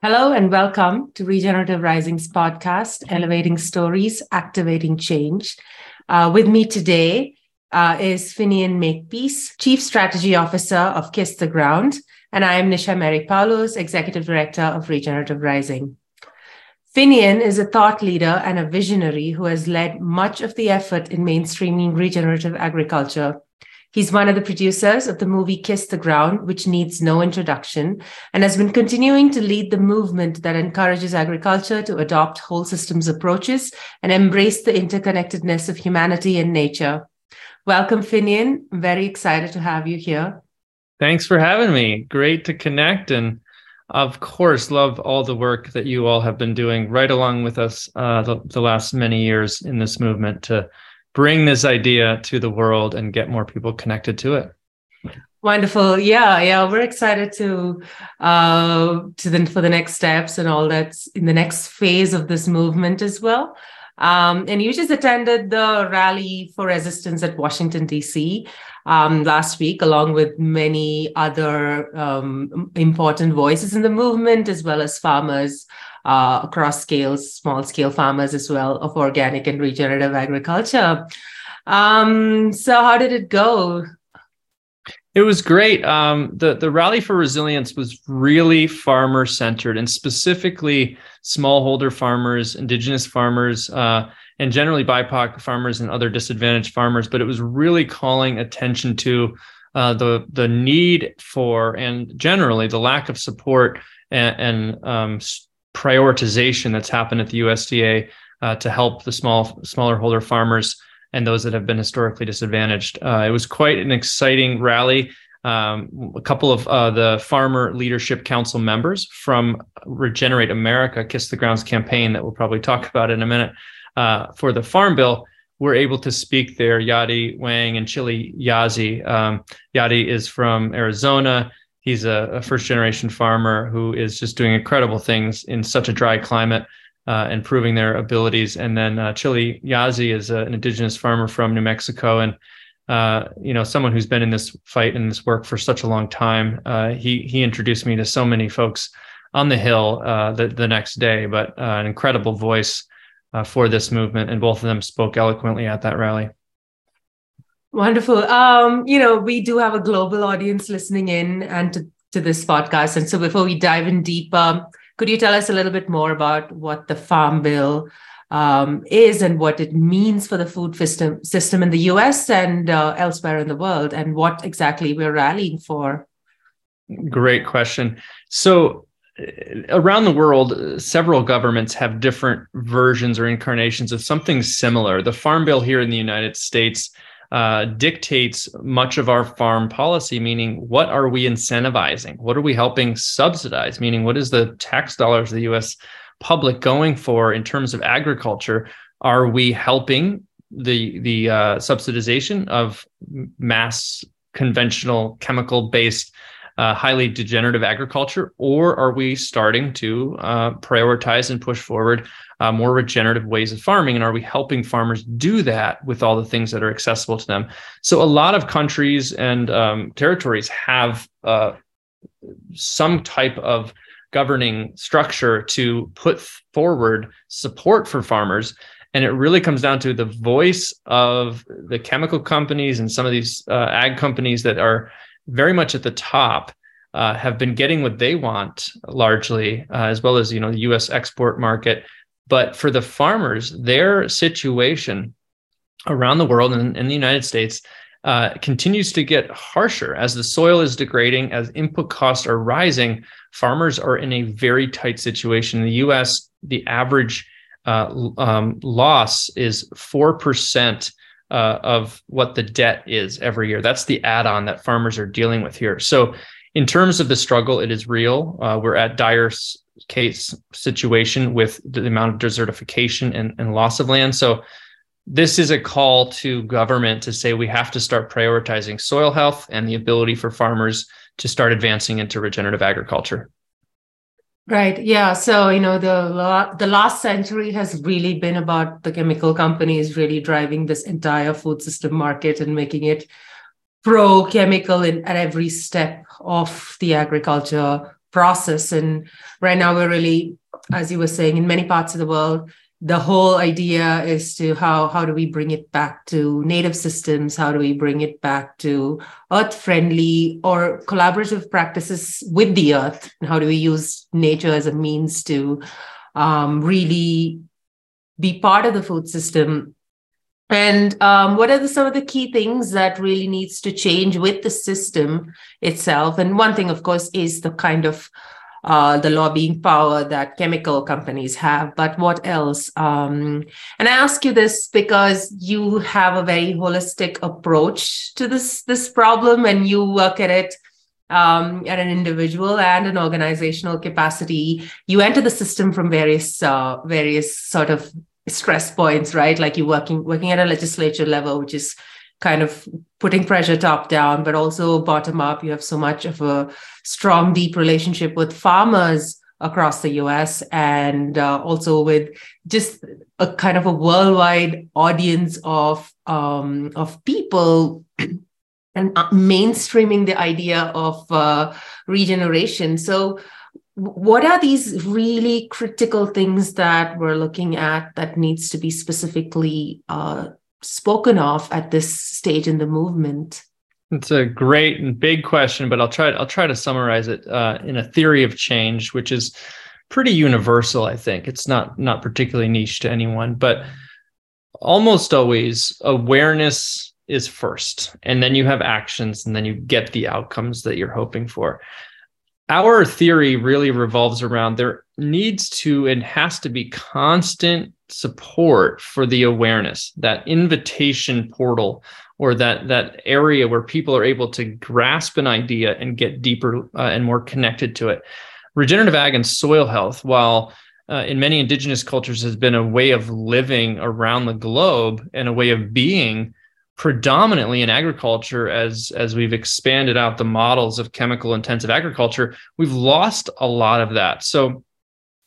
Hello and welcome to Regenerative Rising's podcast, Elevating Stories, Activating Change. Uh, with me today uh, is Finian Makepeace, Chief Strategy Officer of Kiss the Ground, and I am Nisha Mary Poulose, Executive Director of Regenerative Rising. Finian is a thought leader and a visionary who has led much of the effort in mainstreaming regenerative agriculture He's one of the producers of the movie Kiss the Ground, which needs no introduction, and has been continuing to lead the movement that encourages agriculture to adopt whole systems approaches and embrace the interconnectedness of humanity and nature. Welcome, Finian. I'm very excited to have you here. Thanks for having me. Great to connect. And of course, love all the work that you all have been doing right along with us uh, the, the last many years in this movement to bring this idea to the world and get more people connected to it. Wonderful. Yeah yeah we're excited to uh to then for the next steps and all that's in the next phase of this movement as well. Um, and you just attended the rally for resistance at Washington, D.C. Um, last week, along with many other um, important voices in the movement, as well as farmers uh, across scales, small scale farmers as well of organic and regenerative agriculture. Um, so, how did it go? It was great. Um, the the rally for resilience was really farmer centered, and specifically smallholder farmers, indigenous farmers, uh, and generally BIPOC farmers and other disadvantaged farmers. But it was really calling attention to uh, the the need for and generally the lack of support and, and um, prioritization that's happened at the USDA uh, to help the small smaller holder farmers and those that have been historically disadvantaged. Uh, it was quite an exciting rally. Um, a couple of uh, the Farmer Leadership Council members from Regenerate America, Kiss the Grounds campaign that we'll probably talk about in a minute uh, for the Farm Bill were able to speak there. Yadi Wang and Chili Yazzie. Um, Yadi is from Arizona he's a, a, first generation farmer who is just doing incredible things in such a dry climate uh, and proving their abilities. And then uh, Chili Yazzie is a, an indigenous farmer from New Mexico and uh, you know someone who's been in this fight and this work for such a long time. Uh, he he introduced me to so many folks on the hill uh, the the next day, but uh, an incredible voice for this movement, and both of them spoke eloquently at that rally. Wonderful. Um, you know, we do have a global audience listening in and to, to this podcast. And so before we dive in deeper, could you tell us a little bit more about what the Farm Bill um, is and what it means for the food system, system in the US and uh, elsewhere in the world, and what exactly we're rallying for? Great question. So, uh, around the world, several governments have different versions or incarnations of something similar. The Farm Bill here in the United States uh, dictates much of our farm policy, meaning what are we incentivizing? What are we helping subsidize? Meaning, what is the tax dollars of the US public going for in terms of agriculture? Are we helping the the uh, subsidization of mass conventional chemical based uh, highly degenerative agriculture, or are we starting to uh, prioritize and push forward uh, more regenerative ways of farming? And are we helping farmers do that with all the things that are accessible to them? So, a lot of countries and um, territories have uh, some type of governing structure to put forward support for farmers. And it really comes down to the voice of the chemical companies and some of these uh, ag companies that are very much at the top uh, have been getting what they want largely, uh, as well as you know the U.S. export market, but for the farmers, their situation around the world and in the United States uh, continues to get harsher as the soil is degrading, as input costs are rising. Farmers are in a very tight situation. In the US, the average uh, um, loss is 4% uh, of what the debt is every year. That's the add on that farmers are dealing with here. So, in terms of the struggle, it is real. Uh, we're at dire case situation with the amount of desertification and, and loss of land. So this is a call to government to say we have to start prioritizing soil health and the ability for farmers to start advancing into regenerative agriculture. Right. Yeah. So you know the the last century has really been about the chemical companies really driving this entire food system market and making it pro chemical in at every step of the agriculture process. And right now we're really, as you were saying, in many parts of the world, the whole idea is to how how do we bring it back to native systems? How do we bring it back to earth friendly or collaborative practices with the earth? And how do we use nature as a means to um, really be part of the food system? And um, what are the, some of the key things that really needs to change with the system itself? And one thing of course is the kind of uh, the lobbying power that chemical companies have. But what else? Um, and I ask you this because you have a very holistic approach to this this problem, and you work at it um, at an individual and an organizational capacity. You enter the system from various uh, various sort of stress points, right? Like you're working working at a legislature level, which is kind of putting pressure top down, but also bottom up. You have so much of a strong, deep relationship with farmers across the US and uh, also with just a kind of a worldwide audience of um, of people and uh, mainstreaming the idea of uh, regeneration. So what are these really critical things that we're looking at that needs to be specifically uh, spoken of at this stage in the movement? It's a great and big question, but I'll try. I'll try to summarize it uh, in a theory of change, which is pretty universal. I think it's not not particularly niche to anyone, but almost always awareness is first, and then you have actions, and then you get the outcomes that you're hoping for. Our theory really revolves around there needs to and has to be constant support for the awareness, that invitation portal or that that area where people are able to grasp an idea and get deeper uh, and more connected to it. Regenerative ag and soil health, while uh, in many indigenous cultures has been a way of living around the globe and a way of being predominantly in agriculture as as we've expanded out the models of chemical intensive agriculture we've lost a lot of that so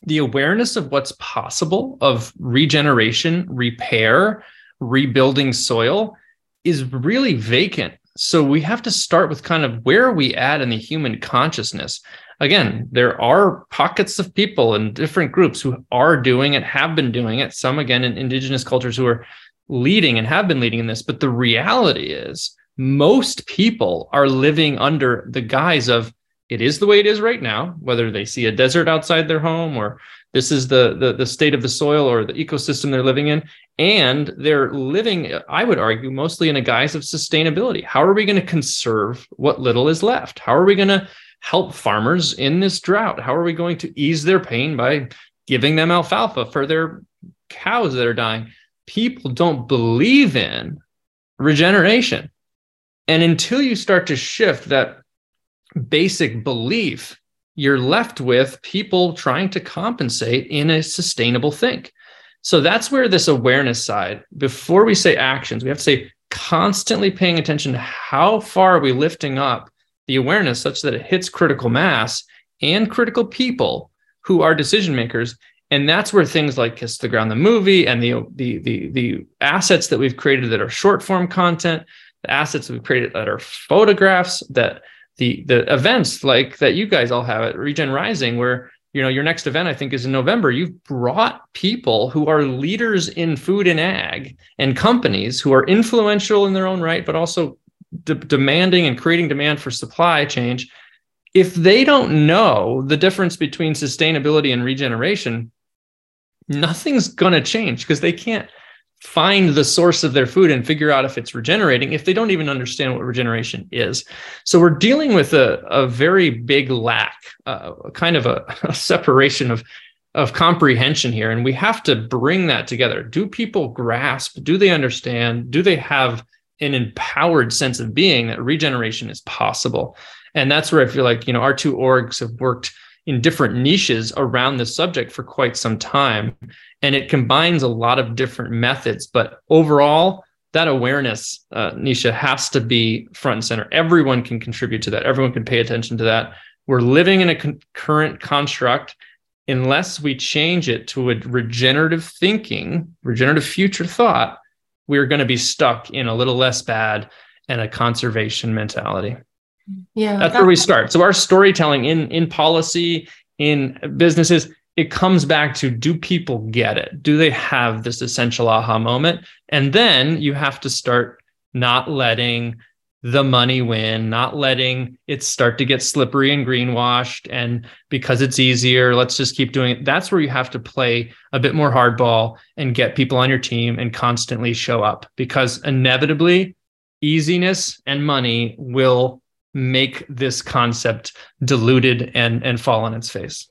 the awareness of what's possible of regeneration, repair, rebuilding soil is really vacant. So we have to start with kind of where are we at in the human consciousness? Again, there are pockets of people and different groups who are doing it, have been doing it. Some, again, in indigenous cultures who are leading and have been leading in this. But the reality is, most people are living under the guise of it is the way it is right now, whether they see a desert outside their home or this is the, the, the state of the soil or the ecosystem they're living in. And they're living, I would argue, mostly in a guise of sustainability. How are we going to conserve what little is left? How are we going to help farmers in this drought? How are we going to ease their pain by giving them alfalfa for their cows that are dying? People don't believe in regeneration. And until you start to shift that basic belief, you're left with people trying to compensate in a sustainable think. So that's where this awareness side, before we say actions, we have to say constantly paying attention to how far are we lifting up the awareness such that it hits critical mass and critical people who are decision makers. And that's where things like Kiss the Ground, the movie, and the the the the assets that we've created that are short form content, the assets we've created that are photographs that the the events like that you guys all have at Regen Rising, where you know your next event I think is in November. You've brought people who are leaders in food and ag and companies who are influential in their own right, but also de- demanding and creating demand for supply change. If they don't know the difference between sustainability and regeneration, nothing's going to change because they can't find the source of their food and figure out if it's regenerating if they don't even understand what regeneration is. So we're dealing with a, a very big lack, uh, kind of a, a separation of, of comprehension here. And we have to bring that together. Do people grasp? Do they understand? Do they have an empowered sense of being that regeneration is possible? And that's where I feel like, you know, our two orgs have worked in different niches around this subject for quite some time and it combines a lot of different methods. But overall, that awareness, uh, Nisha, has to be front and center. Everyone can contribute to that. Everyone can pay attention to that. We're living in a con- current construct unless we change it to a regenerative thinking, regenerative future thought, we're going to be stuck in a little less bad and a conservation mentality. Yeah. That's, that's where we start. So our storytelling in in policy, in businesses, it comes back to do people get it? Do they have this essential aha moment? And then you have to start not letting the money win, not letting it start to get slippery and greenwashed. And because it's easier, let's just keep doing it. That's where you have to play a bit more hardball and get people on your team and constantly show up because inevitably, easiness and money will make this concept diluted and, and fall on its face.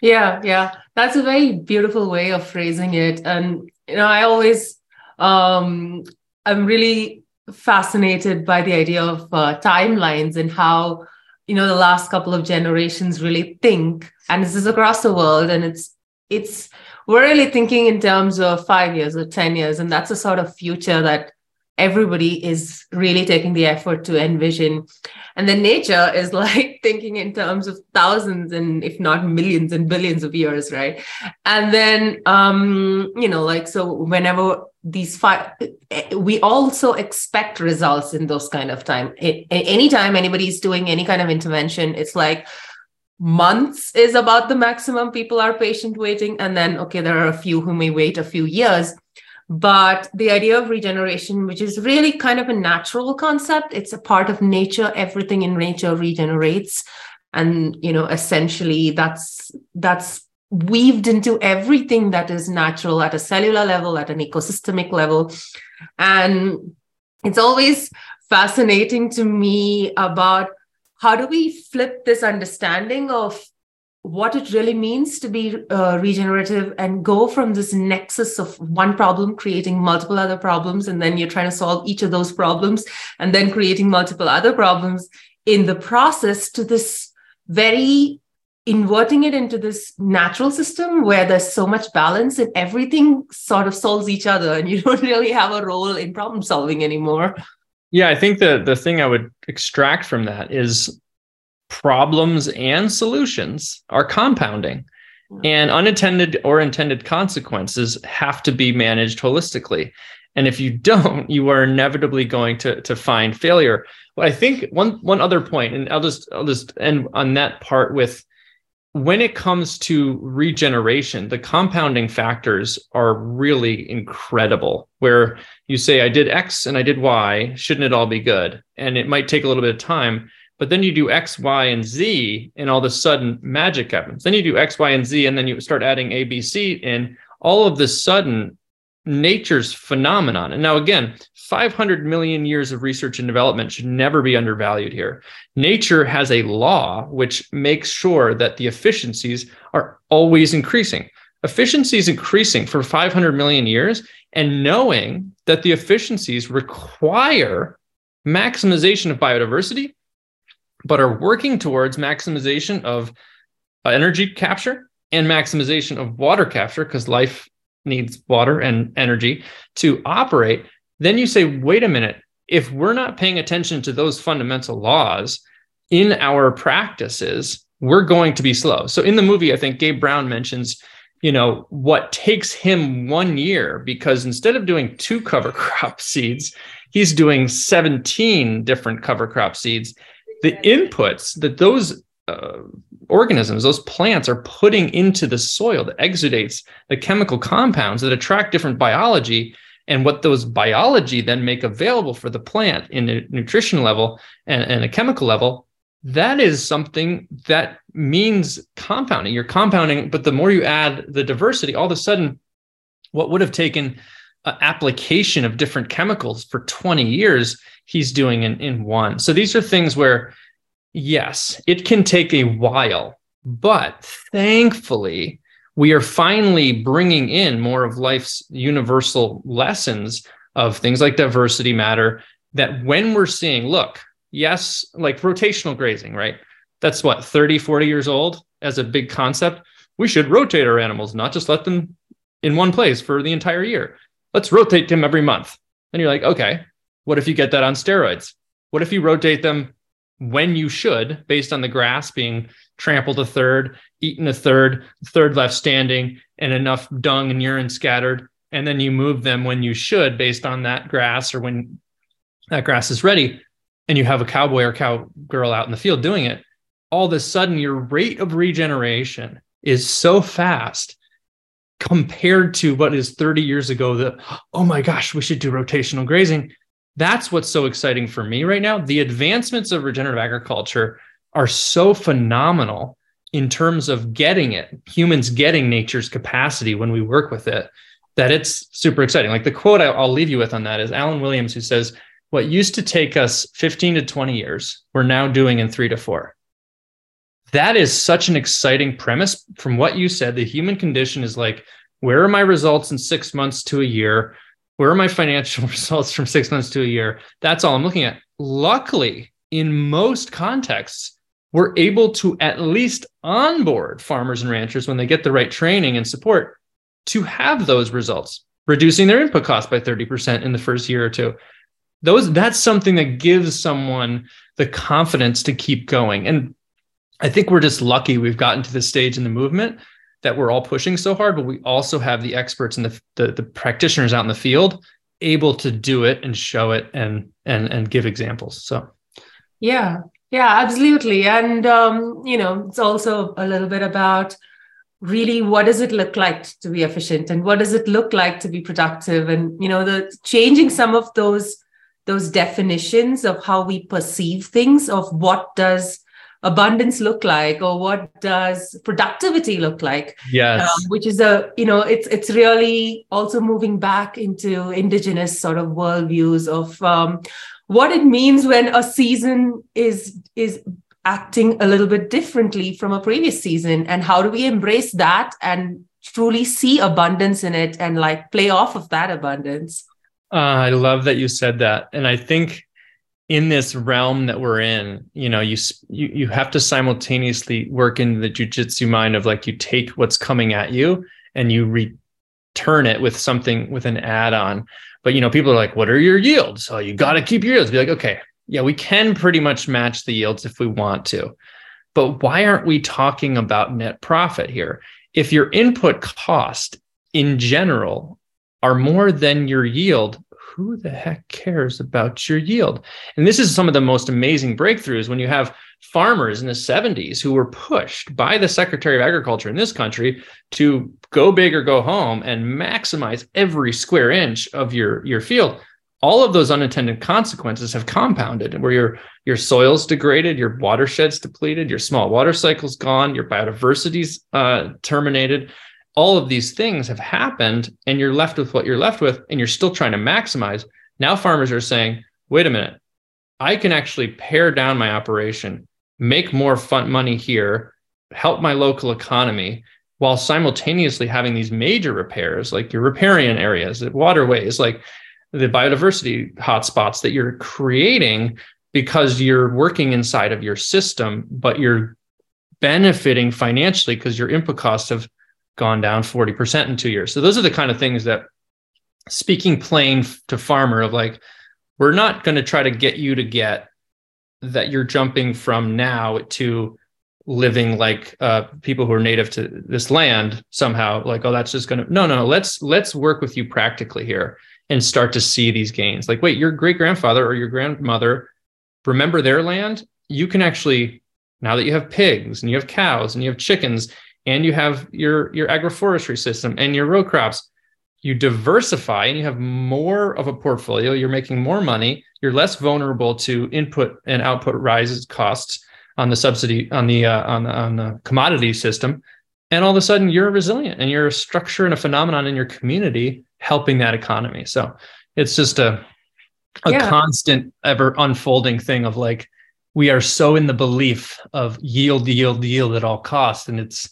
Yeah, yeah. That's a very beautiful way of phrasing it. And, you know, I always, um, I'm really fascinated by the idea of uh, timelines and how you know the last couple of generations really think and this is across the world and it's it's we're really thinking in terms of five years or 10 years and that's the sort of future that everybody is really taking the effort to envision. And then nature is like thinking in terms of thousands and if not millions and billions of years right? And then um you know like so whenever these five we also expect results in those kind of time. It, anytime anybody's doing any kind of intervention it's like months is about the maximum people are patient waiting. And then okay there are a few who may wait a few years but the idea of regeneration which is really kind of a natural concept it's a part of nature everything in nature regenerates and you know essentially that's that's weaved into everything that is natural at a cellular level, at an ecosystemic level. And it's always fascinating to me about how do we flip this understanding of what it really means to be uh, regenerative and go from this nexus of one problem creating multiple other problems and then you're trying to solve each of those problems and then creating multiple other problems in the process to this very inverting it into this natural system where there's so much balance and everything sort of solves each other and you don't really have a role in problem solving anymore. Yeah i think the the thing i would extract from that is problems and solutions are compounding hmm. and unintended or intended consequences have to be managed holistically and if you don't you are inevitably going to to find failure but i think one one other point and i'll just i'll just end on that part with when it comes to regeneration, the compounding factors are really incredible. Where you say, I did X and I did Y, shouldn't it all be good? And it might take a little bit of time, but then you do X, Y, and Z, and all of a sudden magic happens. Then you do X, Y, and Z, and then you start adding A, B, C, and all of the sudden nature's phenomenon. And now, again, 500 million years of research and development should never be undervalued here. Nature has a law which makes sure that the efficiencies are always increasing. Efficiency is increasing for 500 million years, and knowing that the efficiencies require maximization of biodiversity, but are working towards maximization of uh, energy capture and maximization of water capture because life needs water and energy to operate, then you say, wait a minute, if we're not paying attention to those fundamental laws in our practices, we're going to be slow. So in the movie, I think Gabe Brown mentions, you know, what takes him one year because instead of doing two cover crop seeds, he's doing 17 different cover crop seeds. The inputs that those uh, organisms, those plants are putting into the soil that exudates the chemical compounds that attract different biology and what those biology then make available for the plant in a nutrition level and, and a chemical level that is something that means compounding. You're compounding but the more you add the diversity all of a sudden what would have taken application of different chemicals for 20 years he's doing in, in one so these are things where yes, it can take a while, but thankfully, we are finally bringing in more of life's universal lessons of things like diversity matter. That when we're seeing, look, yes, like rotational grazing, right? That's what, 30, 40 years old as a big concept. We should rotate our animals, not just let them in one place for the entire year. Let's rotate them every month. And you're like, okay, what if you get that on steroids? What if you rotate them when you should, based on the grass being trampled a third, eaten a third, third left standing, and enough dung and urine scattered. And then you move them when you should, based on that grass or when that grass is ready. And you have a cowboy or cowgirl out in the field doing it. All of a sudden, your rate of regeneration is so fast compared to what is 30 years ago that, oh my gosh, we should do rotational grazing. That's what's so exciting for me right now. The advancements of regenerative agriculture are so phenomenal in terms of getting it, humans getting nature's capacity when we work with it, that it's super exciting. Like the quote I'll leave you with on that is Allen Williams, who says, What used to take us 15 to 20 years, we're now doing in three to four. That is such an exciting premise from what you said. The human condition is like, where are my results in six months to a year? Where are my financial results from six months to a year? That's all I'm looking at. Luckily, in most contexts, we're able to at least onboard farmers and ranchers when they get the right training and support to have those results, reducing their input cost by 30% in the first year or two. Those that's something that gives someone the confidence to keep going. And I think we're just lucky we've gotten to this stage in the movement that we're all pushing so hard, but we also have the experts and the, the, the practitioners out in the field able to do it and show it and and and give examples. So yeah, yeah, absolutely. And, um, you know, it's also a little bit about really what does it look like to be efficient and what does it look like to be productive and you know the changing some of those those definitions of how we perceive things of what does abundance look like or what does productivity look like? Yes. Um, which is a you know it's it's really also moving back into indigenous sort of worldviews of um, what it means when a season is is acting a little bit differently from a previous season and how do we embrace that and truly see abundance in it and like play off of that abundance? Uh, i love that you said that. And i think in this realm that we're in you know you you, you have to simultaneously work in the jujitsu mind of like you take what's coming at you and you return it with something with an add-on but you know, people are like, "What are your yields?" So you got to keep your yields. Be like, okay, yeah, we can pretty much match the yields if we want to, but why aren't we talking about net profit here? If your input cost in general are more than your yield, who the heck cares about your yield? And this is some of the most amazing breakthroughs when you have farmers in the 70s who were pushed by the Secretary of Agriculture in this country to go big or go home and maximize every square inch of your, your field. All of those unintended consequences have compounded where your, your soil's degraded, your watershed's depleted, your small water cycle's gone, your biodiversity's uh, terminated. All of these things have happened, and you're left with what you're left with, and you're still trying to maximize. Now, farmers are saying, wait a minute, I can actually pare down my operation make more fun money here, help my local economy while simultaneously having these major repairs like your riparian areas, waterways, like the biodiversity hotspots that you're creating because you're working inside of your system, but you're benefiting financially because your input costs have gone down 40% in two years. So those are the kind of things that speaking plain to farmer of like, we're not going to try to get you to get that you're jumping from now to living like uh, people who are native to this land somehow like oh that's just gonna no no let's let's work with you practically here and start to see these gains like wait your great grandfather or your grandmother remember their land you can actually now that you have pigs and you have cows and you have chickens and you have your your agroforestry system and your row crops you diversify and you have more of a portfolio. You're making more money. You're less vulnerable to input and output rises costs on the subsidy on the uh, on, on the commodity system. And all of a sudden you're resilient and you're a structure and a phenomenon in your community helping that economy. So it's just a a yeah. constant ever unfolding thing of like we are so in the belief of yield yield yield at all costs. And it's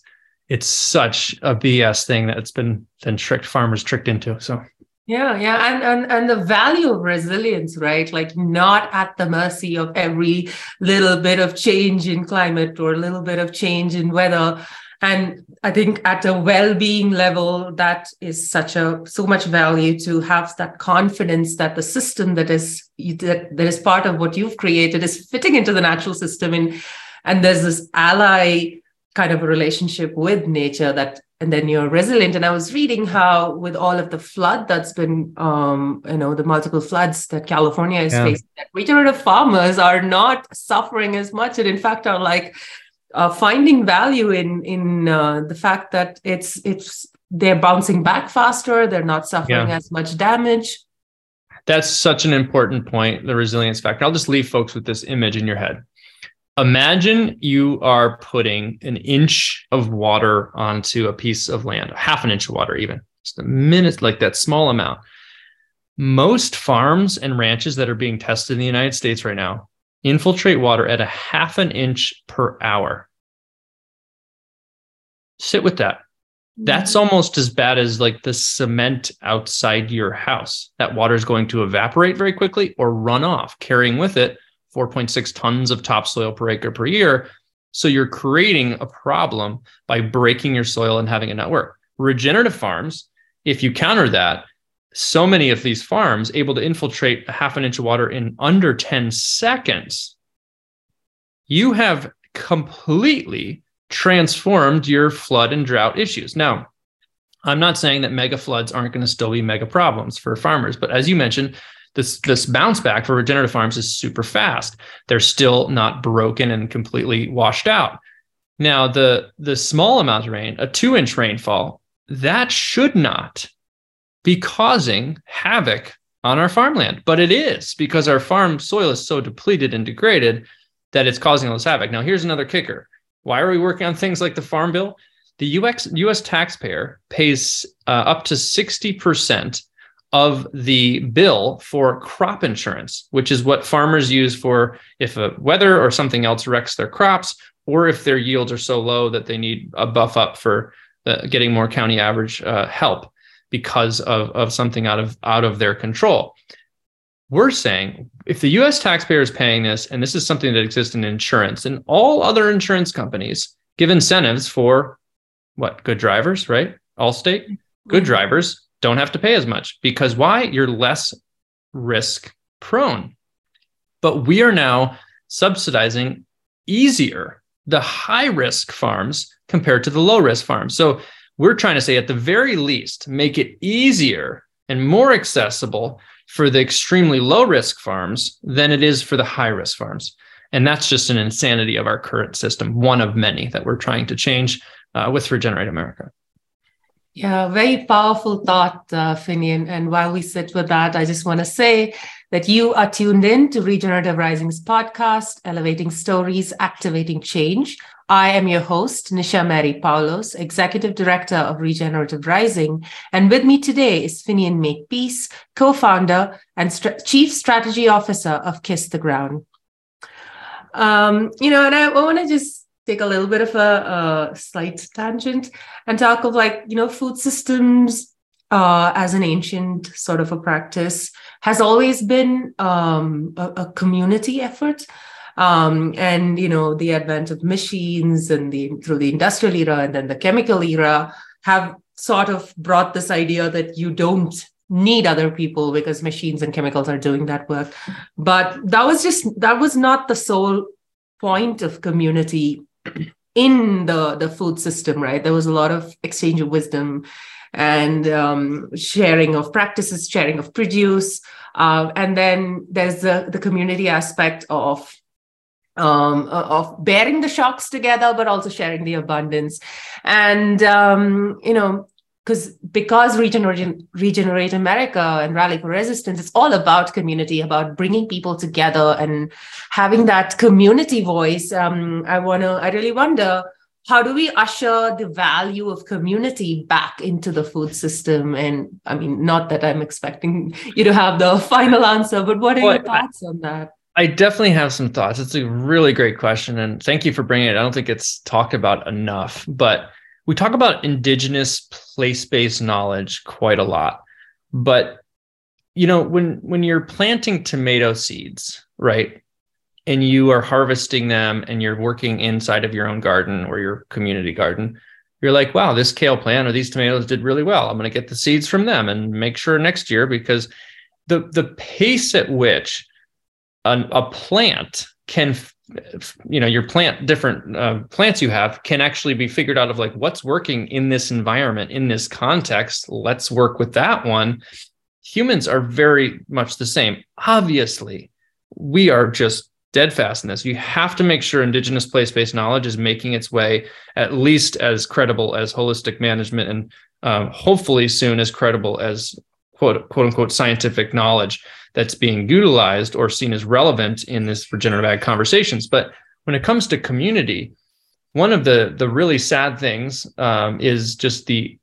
it's such a bs thing that it's been been tricked farmers tricked into so. Yeah, yeah, and, and and the value of resilience, right? Like not at the mercy of every little bit of change in climate or a little bit of change in weather, and i think at a well-being level that is such a so much value to have that confidence that the system that is that, that is part of what you've created is fitting into the natural system. And and there's this ally kind of a relationship with nature that and then you're resilient and i was reading how with all of the flood that's been um you know the multiple floods that california is yeah. facing that regenerative farmers are not suffering as much and in fact are like uh, finding value in in uh, the fact that it's it's they're bouncing back faster they're not suffering yeah. as much damage that's such an important point the resilience factor i'll just leave folks with this image in your head imagine you are putting an inch of water onto a piece of land half an inch of water even just a minute like that small amount most farms and ranches that are being tested in the united states right now infiltrate water at a half an inch per hour. Sit with that. That's mm-hmm. almost as bad as like the cement outside your house. That water is going to evaporate very quickly or run off, carrying with it 4.6 tons of topsoil per acre per year. So you're creating a problem by breaking your soil and having it not work. Regenerative farms, if you counter that, so many of these farms able to infiltrate a half an inch of water in under 10 seconds, you have completely transformed your flood and drought issues. Now, I'm not saying that mega floods aren't going to still be mega problems for farmers, but as you mentioned, this this bounce back for regenerative farms is super fast. They're still not broken and completely washed out. Now, the the small amount of rain, a two inch rainfall, that should not be causing havoc on our farmland. But it is because our farm soil is so depleted and degraded that it's causing all this havoc. Now, here's another kicker. Why are we working on things like the Farm Bill? The US, US taxpayer pays uh, up to 60% of the bill for crop insurance, which is what farmers use for if a weather or something else wrecks their crops, or if their yields are so low that they need a buff up for uh, getting more county average uh, help because of, of something out of out of their control. We're saying if the US taxpayer is paying this, and this is something that exists in insurance, and all other insurance companies give incentives for what good drivers, right? Allstate, good mm-hmm. drivers don't have to pay as much because why? You're less risk prone. But we are now subsidizing easier the high risk farms compared to the low risk farms. So we're trying to say, at the very least, make it easier and more accessible for the extremely low risk farms than it is for the high risk farms. And that's just an insanity of our current system, one of many that we're trying to change uh, with Regenerate America. Yeah, very powerful thought, uh, Finian. And while we sit with that, I just want to say that you are tuned in to Regenerative Rising's podcast, Elevating Stories, Activating Change. I am your host, Nisha Mary Poulose, Executive Director of Regenerative Rising. And with me today is Finian Makepeace, co founder and St- Chief Strategy Officer of Kiss the Ground. Um, you know, and I, I want to just take a little bit of a, a, slight tangent and talk of like, you know, food systems uh, as an ancient sort of a practice has always been um, a, a community effort. Um, and you know the advent of machines and the through the industrial era and then the chemical era have sort of brought this idea that you don't need other people because machines and chemicals are doing that work. But that was just that was not the sole point of community in the the food system right there was a lot of exchange of wisdom and um, sharing of practices sharing of produce uh, and then there's the, the community aspect of um, of bearing the shocks together, but also sharing the abundance. And um, you know, because because regenerate, regenerate America and Rally for Resistance, it's all about community, about bringing people together and having that community voice. Um, I wanna, I really wonder. How do we usher the value of community back into the food system? And I mean, not that I'm expecting you to have the final answer, but what are well, your thoughts on that? I definitely have some thoughts. It's a really great question. And thank you for bringing it. I don't think it's talked about enough, but we talk about indigenous place based knowledge quite a lot. But you know when when you're planting tomato seeds right and you are harvesting them and you're working inside of your own garden or your community garden you're like, wow, this kale plant or these tomatoes did really well. I'm going to get the seeds from them and make sure next year because the the pace at which an, a plant can you know your plant different uh, plants you have can actually be figured out of like what's working in this environment in this context. Let's work with that one. Humans are very much the same. Obviously we are just dead fast in this. You have to make sure indigenous place-based knowledge is making its way at least as credible as holistic management and um, hopefully soon as credible as quote quote unquote scientific knowledge that's being utilized or seen as relevant in this regenerative ag conversations. But when it comes to community, one of the the really sad things um, is just the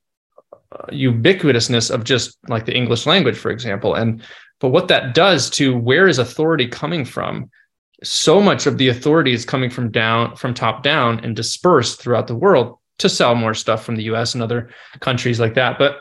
uh, ubiquitousness of just like the English language, for example, and but what that does to where is authority coming from? So much of the authority is coming from down, from top down, and dispersed throughout the world to sell more stuff from the U.S. and other countries like that. But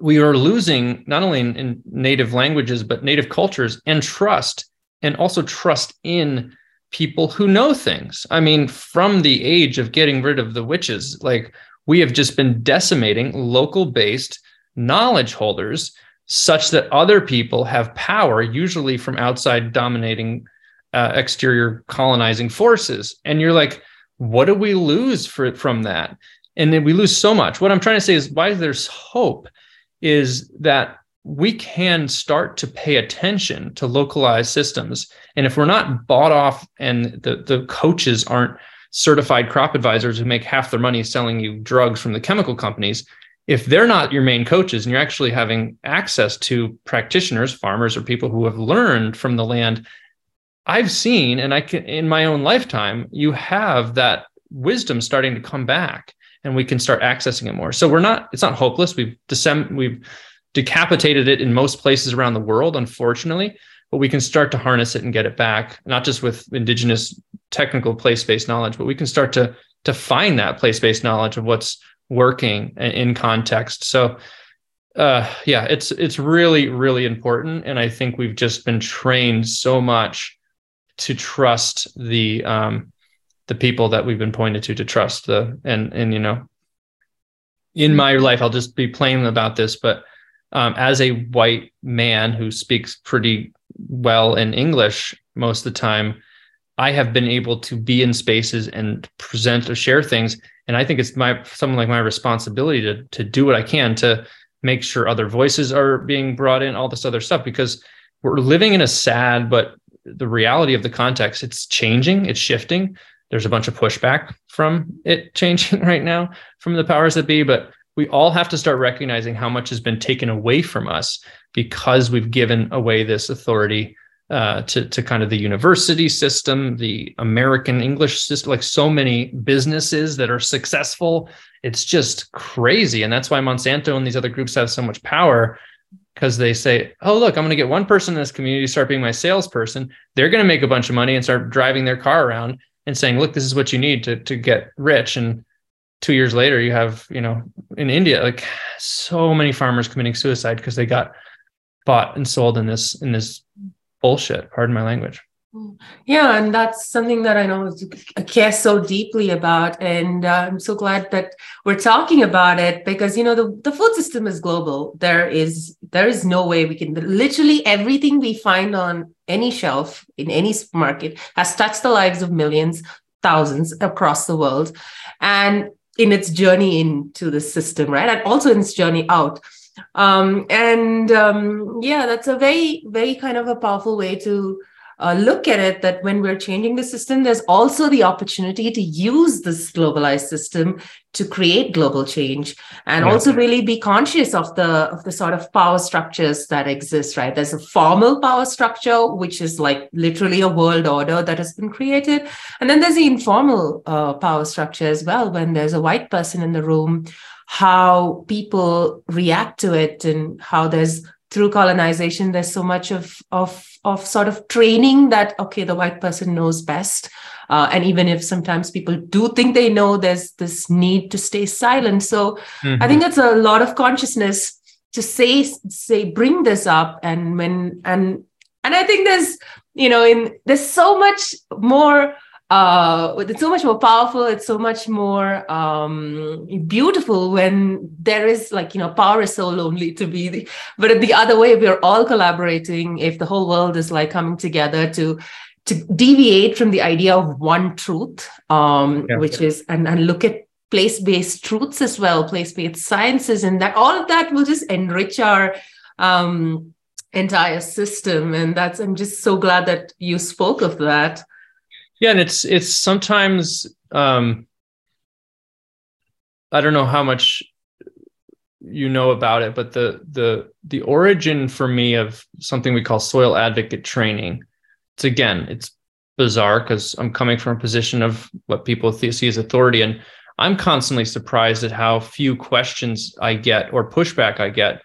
we are losing not only in, in, native languages but native cultures and trust and also trust in people who know things. I mean from the age of getting rid of the witches like we have just been decimating local based knowledge holders such that other people have power usually from outside dominating uh, exterior colonizing forces. And you're like what do we lose for, from that? And then we lose so much. What i'm trying to say is why there's hope is that we can start to pay attention to localized systems. And if we're not bought off and the, the coaches aren't certified crop advisors who make half their money selling you drugs from the chemical companies, if they're not your main coaches and you're actually having access to practitioners, farmers, or people who have learned from the land, I've seen, and I can in my own lifetime, you have that wisdom starting to come back and we can start accessing it more. So we're not, it's not hopeless. We've we've decapitated it in most places around the world, unfortunately, but we can start to harness it and get it back, not just with indigenous technical place-based knowledge, but we can start to to find that place-based knowledge of what's working in context. So uh yeah, it's it's really, really important. And I think we've just been trained so much to trust the um the people that we've been pointed to to trust the and and you know in my life i'll just be plain about this but um, as a white man who speaks pretty well in english most of the time i have been able to be in spaces and present or share things and i think it's my something like my responsibility to to do what i can to make sure other voices are being brought in all this other stuff because we're living in a sad but the reality of the context it's changing it's shifting there's a bunch of pushback from it changing right now from the powers that be, but we all have to start recognizing how much has been taken away from us because we've given away this authority uh, to, to kind of the university system, the American English system, like so many businesses that are successful. It's just crazy. And that's why Monsanto and these other groups have so much power because they say, oh, look, I'm going to get one person in this community to start being my salesperson. They're going to make a bunch of money and start driving their car around and saying, look, this is what you need to to get rich. And two years later, you have, you know, in India, like so many farmers committing suicide because they got bought and sold in this in this bullshit. Pardon my language. Yeah, and that's something that I know I care so deeply about, and uh, I'm so glad that we're talking about it because you know the, the food system is global. There is there is no way we can literally everything we find on any shelf in any supermarket has touched the lives of millions, thousands across the world, and in its journey into the system, right, and also in its journey out. Um, and um, yeah, that's a very very kind of a powerful way to uh, look at it that when we're changing the system, there's also the opportunity to use this globalized system to create global change and yeah. also really be conscious of the of the sort of power structures that exist right there's a formal power structure which is like literally a world order that has been created and then there's the informal uh, power structure as well when there's a white person in the room how people react to it and how there's through colonization there's so much of of of sort of training that okay the white person knows best uh, and even if sometimes people do think they know there's this need to stay silent so mm-hmm. i think it's a lot of consciousness to say say bring this up and when and and i think there's you know in there's so much more uh, it's so much more powerful. It's so much more um, beautiful when there is like, you know, power is so lonely to be. The, but the other way, we're all collaborating. If the whole world is like coming together to to deviate from the idea of one truth, um, yeah. which is and, and look at place-based truths as well, place-based sciences, and that all of that will just enrich our um, entire system. And that's I'm just so glad that you spoke of that. Yeah, and it's it's sometimes um, I don't know how much you know about it, but the the the origin for me of something we call soil advocate training. It's again, it's bizarre because I'm coming from a position of what people see as authority, and I'm constantly surprised at how few questions I get or pushback I get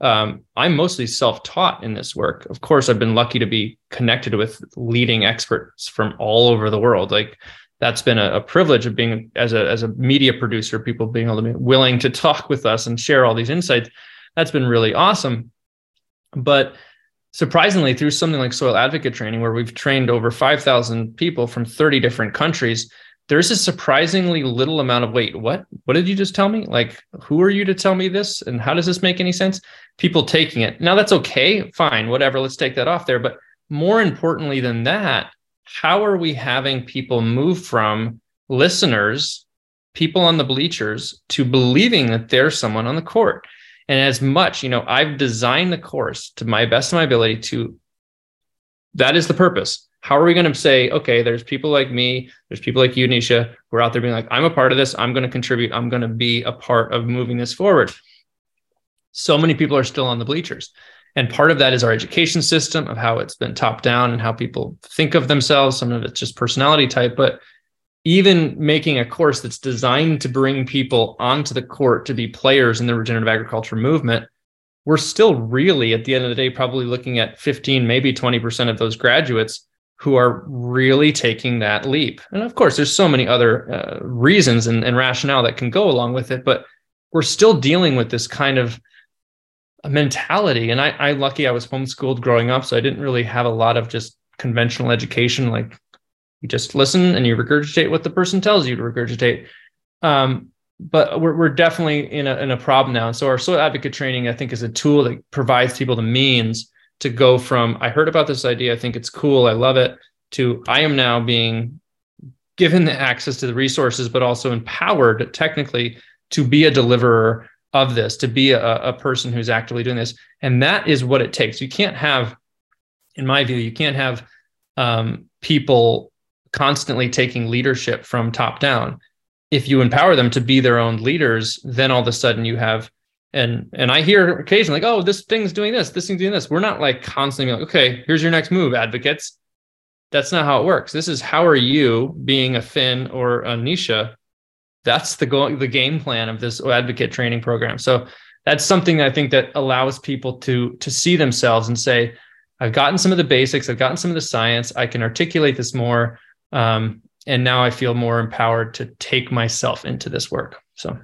um, I'm mostly self-taught in this work. Of course, I've been lucky to be connected with leading experts from all over the world. Like that's been a, a, privilege of being as a as a media producer, people being able to be willing to talk with us and share all these insights. That's been really awesome. But surprisingly, through something like soil advocate training, where we've trained over 5,000 people from 30 different countries, there's a surprisingly little amount of weight. what? What did you just tell me? Like who are you to tell me this? And how does this make any sense? People taking it. Now that's okay. Fine. Whatever. Let's take that off there. But more importantly than that how are we having people move from listeners people on the bleachers to believing that there's someone on the court? And as much you know i've designed the course to my best of my ability to that is the purpose how are we going to say, okay, there's people like me, there's people like you, Nisha, who are out there being like, I'm a part of this, I'm going to contribute, I'm going to be a part of moving this forward. So many people are still on the bleachers. And part of that is our education system of how it's been top down and how people think of themselves. Some of it's just personality type, but even making a course that's designed to bring people onto the court to be players in the regenerative agriculture movement we're still really at the end of the day probably looking at 15 maybe 20% of those graduates who are really taking that leap. And of course, there's so many other uh, reasons and, and rationale that can go along with it, but we're still dealing with this kind of mentality. And I, I lucky I was homeschooled growing up, so I didn't really have a lot of just conventional education. Like you just listen and you regurgitate what the person tells you to regurgitate. Um, but we're, we're definitely in a, in a problem now. And so our soil advocate training, I think, is a tool that provides people the means to go from I heard about this idea, I think it's cool, I love it, to I am now being given the access to the resources, but also empowered technically to be a deliverer of this, to be a, a person who's actively doing this. And that is what it takes. You can't have, in my view, you can't have um, people constantly taking leadership from top down. If you empower them to be their own leaders, then all of a sudden you have and and I hear occasionally like, oh, this thing's doing this, this thing's doing this. We're not like constantly like, okay, here's your next move, advocates. That's not how it works. This is how are you being a Finn or a Nisha? That's the go- the game plan of this advocate training program. So that's something I think that allows people to to see themselves and say, I've gotten some of the basics, I've gotten some of the science, I can articulate this more, um, and now I feel more empowered to take myself into this work. So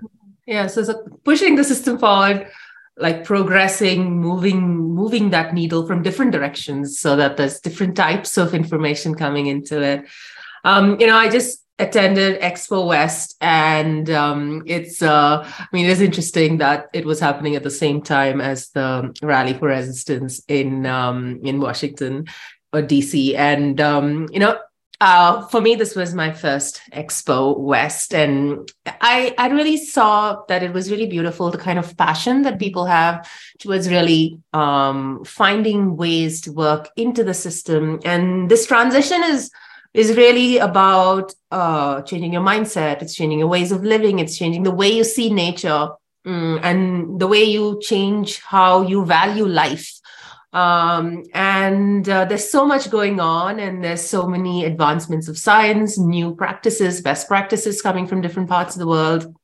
yeah so, so pushing the system forward like progressing moving moving that needle from different directions so that there's different types of information coming into it. Um, you know i just attended expo west and um, it's uh, i mean it's interesting that it was happening at the same time as the rally for resistance in um, in washington or dc and um, you know uh, for me, this was my first Expo West, and I I really saw that it was really beautiful. The kind of passion that people have towards really um, finding ways to work into the system, and this transition is is really about uh, changing your mindset. It's changing your ways of living. It's changing the way you see nature, mm, and the way you change how you value life um, and uh, there's so much going on, and there's so many advancements of science, new practices, best practices coming from different parts of the world.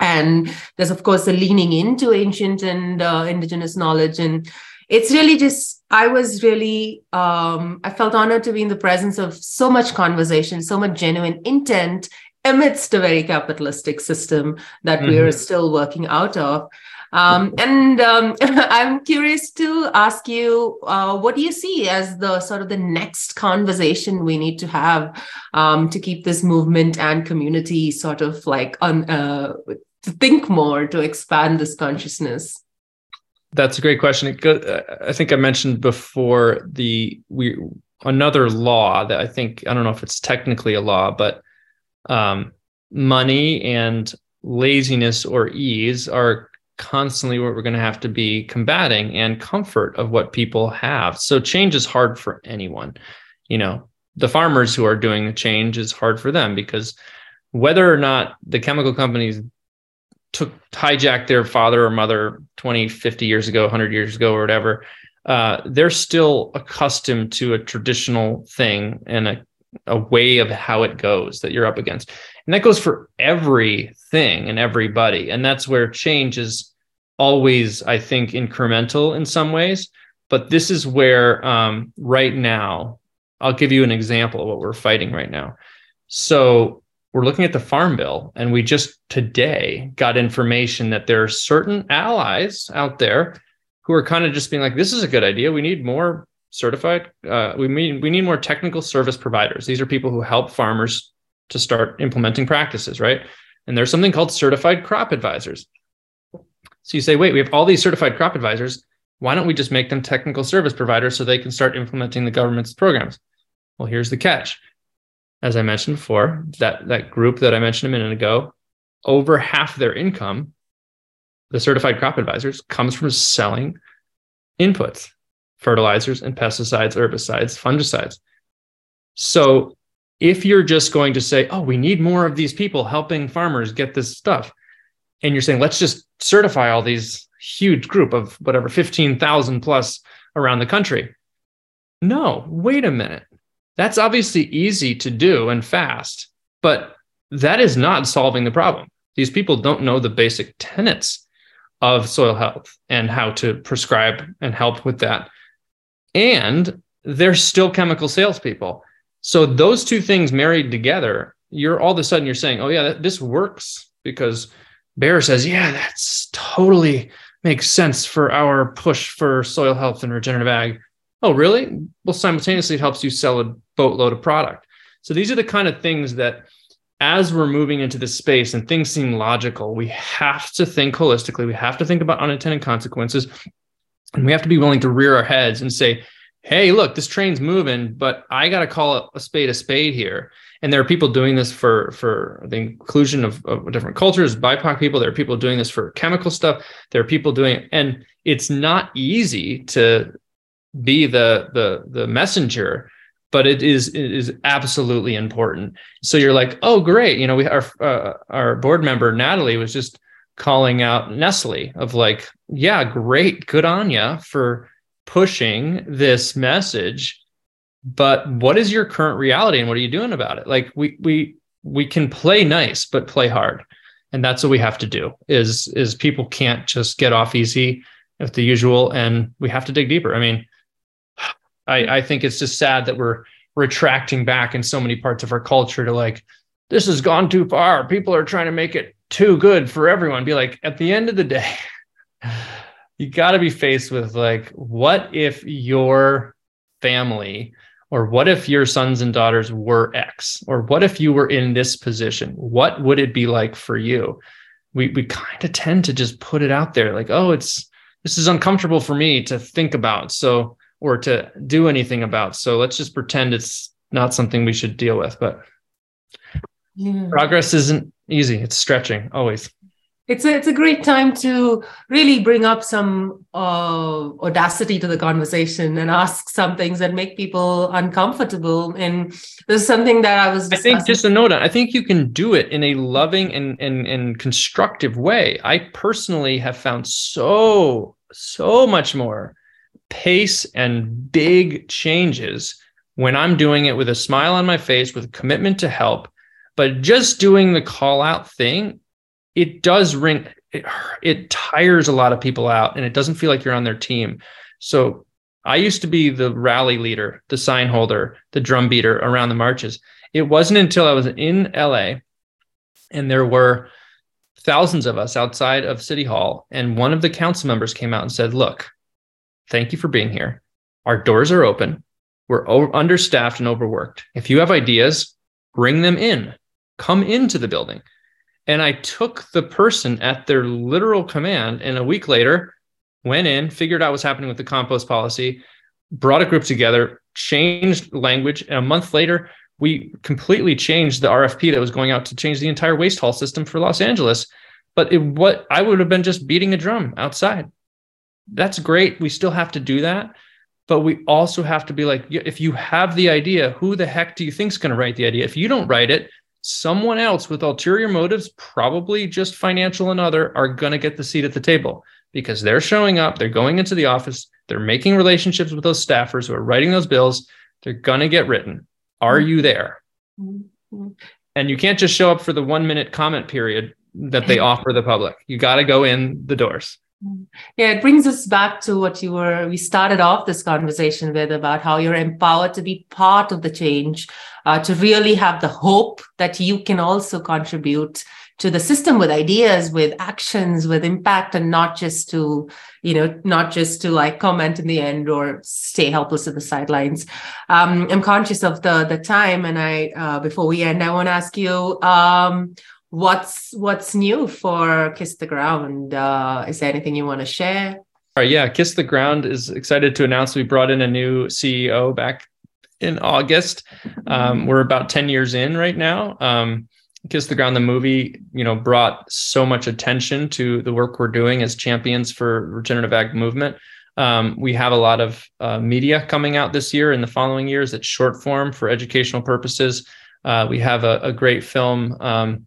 And there's, of course, the leaning into ancient and uh, indigenous knowledge. And it's really just, I was really, um, I felt honored to be in the presence of so much conversation, so much genuine intent amidst a very capitalistic system that mm-hmm. we are still working out of. Um, and um, I'm curious to ask you, uh, what do you see as the sort of the next conversation we need to have um, to keep this movement and community sort of like on uh, to think more to expand this consciousness? That's a great question. I think I mentioned before the we another law that I think I don't know if it's technically a law, but um, money and laziness or ease are constantly what we're going to have to be combating and comfort of what people have. So change is hard for anyone. You know, the farmers who are doing the change is hard for them because whether or not the chemical companies took hijacked their father or mother 20 50 years ago 100 years ago or whatever uh, they're still accustomed to a traditional thing and a, a way of how it goes that you're up against and that goes for everything and everybody. And that's where change is always i think incremental in some ways. But this is where um, right now i'll give you an example of what we're fighting right now. So we're looking at the farm bill and we just today got information that there are certain allies out there who are kind of just being like this is a good idea. We need more certified uh, we mean we need more technical service providers. These are people who help farmers to start implementing practices right? And there's something called certified crop advisors. So you say wait we have all these certified crop advisors. Why don't we just make them technical service providers so they can start implementing the government's programs? Well here's the catch. As I mentioned before, that that group that I mentioned a minute ago, over half their income, the certified crop advisors, comes from selling inputs, fertilizers and pesticides, herbicides, fungicides. So if you're just going to say, oh, we need more of these people helping farmers get this stuff, and you're saying, let's just certify all these huge group of whatever 15,000 plus around the country. No, wait a minute. That's obviously easy to do and fast, but that is not solving the problem. These people don't know the basic tenets of soil health and how to prescribe and help with that. And they're still chemical salespeople. So those two things married together, you're all of a sudden you're saying, oh yeah, this works because Bayer says, yeah, that's totally makes sense for our push for soil health and regenerative ag. Oh, really? Well, simultaneously, it helps you sell a boatload of product. So these are the kind of things that, as we're moving into this space and things seem logical, we have to think holistically. We have to think about unintended consequences. And we have to be willing to rear our heads and say, hey, look, this train's moving, but I got to call a spade a spade here. And there are people doing this for for the inclusion of, of different cultures, BIPOC people. There are people doing this for chemical stuff. There are people doing it, and it's not easy to be the the the messenger but it is it is absolutely important so you're like oh great you know we our uh, our board member natalie was just calling out nestle of like yeah great good on you for pushing this message but what is your current reality and what are you doing about it like we we we can play nice but play hard and that's what we have to do is is people can't just get off easy with the usual and we have to dig deeper i mean I, I think it's just sad that we're retracting back in so many parts of our culture to like, this has gone too far. People are trying to make it too good for everyone. Be like, at the end of the day, you got to be faced with like, what if your family or what if your sons and daughters were X? Or what if you were in this position? What would it be like for you? We we kind of tend to just put it out there like, oh, it's this is uncomfortable for me to think about. So or to do anything about. So let's just pretend it's not something we should deal with. But yeah. progress isn't easy. It's stretching always. It's a, it's a great time to really bring up some uh, audacity to the conversation and ask some things that make people uncomfortable. And there's something that I was. Discussing. I think just a note. I think you can do it in a loving and and and constructive way. I personally have found so so much more pace and big changes when I'm doing it with a smile on my face, with a commitment to help. But just doing the call out thing, it does ring, it, it tires a lot of people out and it doesn't feel like you're on their team. So I used to be the rally leader, the sign holder, the drum beater around the marches. It wasn't until I was in LA and there were thousands of us outside of City Hall, and one of the council members came out and said, Look, thank you for being here. Our doors are open. We're understaffed and overworked. If you have ideas, bring them in. Come into the building. And I took the person at their literal command, and a week later, went in, figured out what's happening with the compost policy, brought a group together, changed language, and a month later, we completely changed the RFP that was going out to change the entire waste haul system for Los Angeles. But it, what I would have been just beating a drum outside. That's great. We still have to do that. But we also have to be like, if you have the idea, who the heck do you think is going to write the idea? If you don't write it, someone else with ulterior motives, probably just financial and other, are going to get the seat at the table because they're showing up, they're going into the office, they're making relationships with those staffers who are writing those bills. They're going to get written. Are mm-hmm. you there? Mm-hmm. And you can't just show up for the one minute comment period that they offer the public. You got to go in the doors. Yeah, it brings us back to what you were, we started off this conversation with about how you're empowered to be part of the change, uh, to really have the hope that you can also contribute to the system with ideas, with actions, with impact, and not just to, you know, not just to like comment in the end or stay helpless at the sidelines. Um, I'm conscious of the the time, and I uh, before we end, I want to ask you. Um, what's what's new for Kiss the Ground? Uh, is there anything you want to share? All right, yeah, Kiss the Ground is excited to announce we brought in a new CEO back in August. Um, we're about 10 years in right now. Um, Kiss the Ground, the movie, you know, brought so much attention to the work we're doing as champions for regenerative ag movement. Um, we have a lot of uh, media coming out this year and the following years. It's short form for educational purposes. Uh, we have a, a great film um,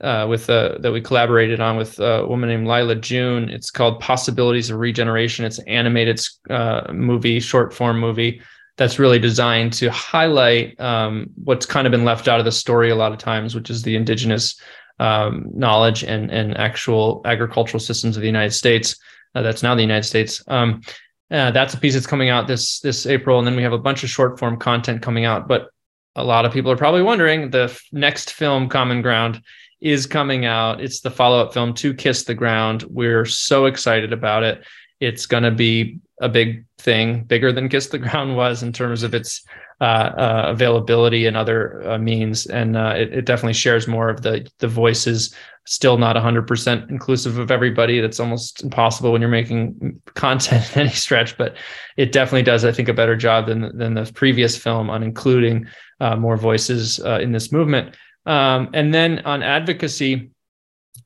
uh, with uh, that we collaborated on with a woman named Lyla June. It's called Possibilities of Regeneration. It's an animated uh, movie, short form movie that's really designed to highlight um, what's kind of been left out of the story a lot of times, which is the indigenous um, knowledge and and actual agricultural systems of the United States. Uh, that's now the United States. Um, uh, that's a piece that's coming out this this April, and then we have a bunch of short form content coming out. But a lot of people are probably wondering the f- next film, Common Ground, is coming out. It's the follow up film to Kiss the Ground. We're so excited about it. It's going to be a big thing, bigger than Kiss the Ground was in terms of its uh, uh, availability and other uh, means, and uh, it, it, definitely shares more of the the voices. Still not 100% inclusive of everybody. That's almost impossible when you're making content in any stretch, but it definitely does, I think, a better job than than the previous film on including uh, more voices uh, in this movement. Um, and then on advocacy,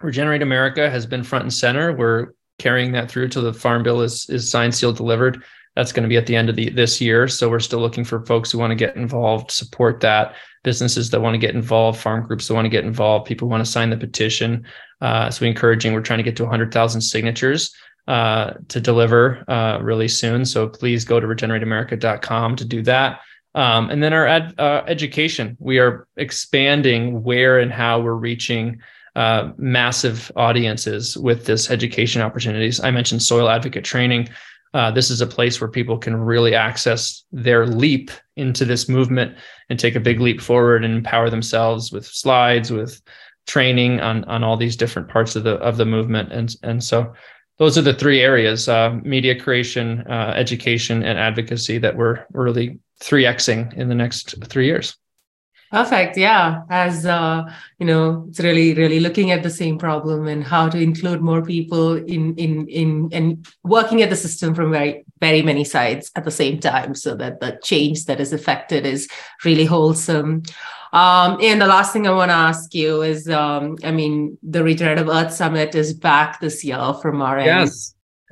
Regenerate America has been front and center. We're carrying that through till the farm bill is is signed, sealed, delivered. That's going to be at the end of the this year. So we're still looking for folks who want to get involved, support that. Businesses that want to get involved, farm groups that want to get involved, people want to sign the petition. Uh, so we're encouraging. We're trying to get to 100,000 signatures uh, to deliver uh, really soon. So please go to regenerateamerica.com to do that. Um, and then our ad, uh, education, we are expanding where and how we're reaching uh, massive audiences with this education opportunities. I mentioned soil advocate training. Uh, this is a place where people can really access their leap into this movement and take a big leap forward and empower themselves with slides, with training on on all these different parts of the of the movement. And and so those are the three areas: uh, media creation, uh, education, and advocacy that we're really 3xing in the next three years. Perfect. Yeah. As, uh, you know, it's really, really looking at the same problem and how to include more people in, in, in, and working at the system from very, very many sides at the same time so that the change that is affected is really wholesome. Um, and the last thing I want to ask you is, um, I mean, the Regenerative Earth Summit is back this year from our end.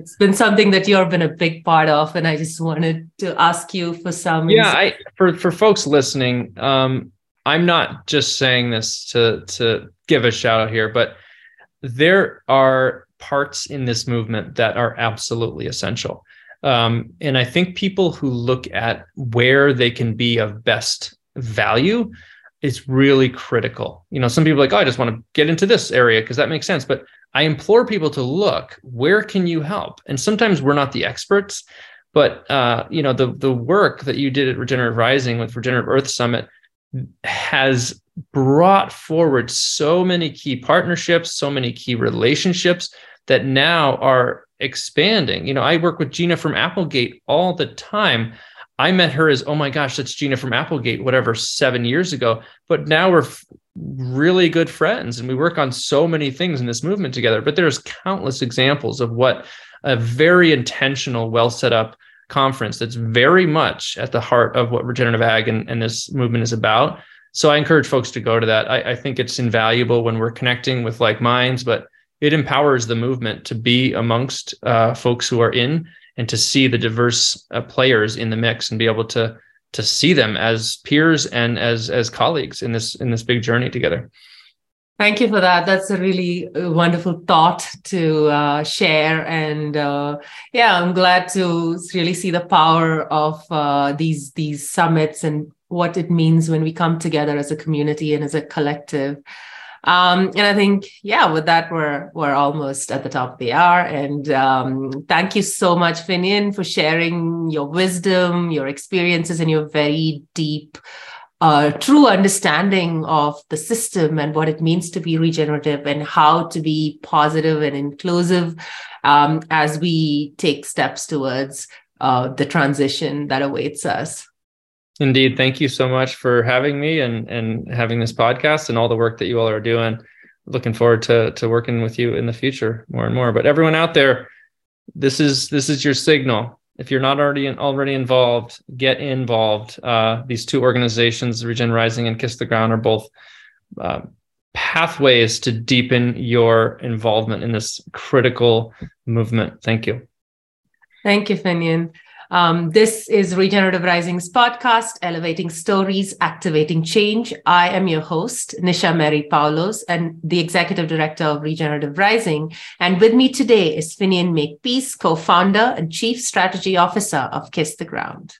It's been something that you've been a big part of and i just wanted to ask you for some yeah I, for for folks listening um i'm not just saying this to to give a shout out here but there are parts in this movement that are absolutely essential. Um, and i think people who look at where they can be of best value is really critical. You know some people are like oh i just want to get into this area because that makes sense but I implore people to look where can you help? And sometimes we're not the experts, but uh, you know the the work that you did at Regenerative Rising with Regenerative Earth Summit has brought forward so many key partnerships, so many key relationships that now are expanding. You know, I work with Gina from Applegate all the time. I met her as, oh my gosh, that's Gina from Applegate, whatever, seven years ago. But now we're really good friends and we work on so many things in this movement together. But there's countless examples of what a very intentional, well set up conference that's very much at the heart of what regenerative ag and, and this movement is about. So I encourage folks to go to that. I, I think it's invaluable when we're connecting with like minds, but it empowers the movement to be amongst uh, folks who are in and to see the diverse uh, players in the mix and be able to to see them as peers and as as colleagues in this in this big journey together. Thank you for that. That's a really uh, wonderful thought to uh, share. And uh, yeah, I'm glad to really see the power of uh, these these summits and what it means when we come together as a community and as a collective. Um, and I think, yeah, with that, we're we're almost at the top of the hour. And um, thank you so much, Finian, for sharing your wisdom, your experiences, and your very deep a true understanding of the system and what it means to be regenerative and how to be positive and inclusive um, as we take steps towards uh, the transition that awaits us. Indeed. Thank you so much for having me and, and having this podcast and all the work that you all are doing. Looking forward to, to working with you in the future more and more. But everyone out there, this is this is your signal if you're not already already involved, get involved. Uh, these two organizations, Regen Rising and Kiss the Ground, are both uh, pathways to deepen your involvement in this critical movement. Thank you. Thank you, Finian. Um, this is Regenerative Rising's podcast, Elevating Stories, Activating Change. I am your host, Nisha Mary Poulose, and the Executive Director of Regenerative Rising. And with me today is Finian Makepeace, co founder and Chief Strategy Officer of Kiss the Ground.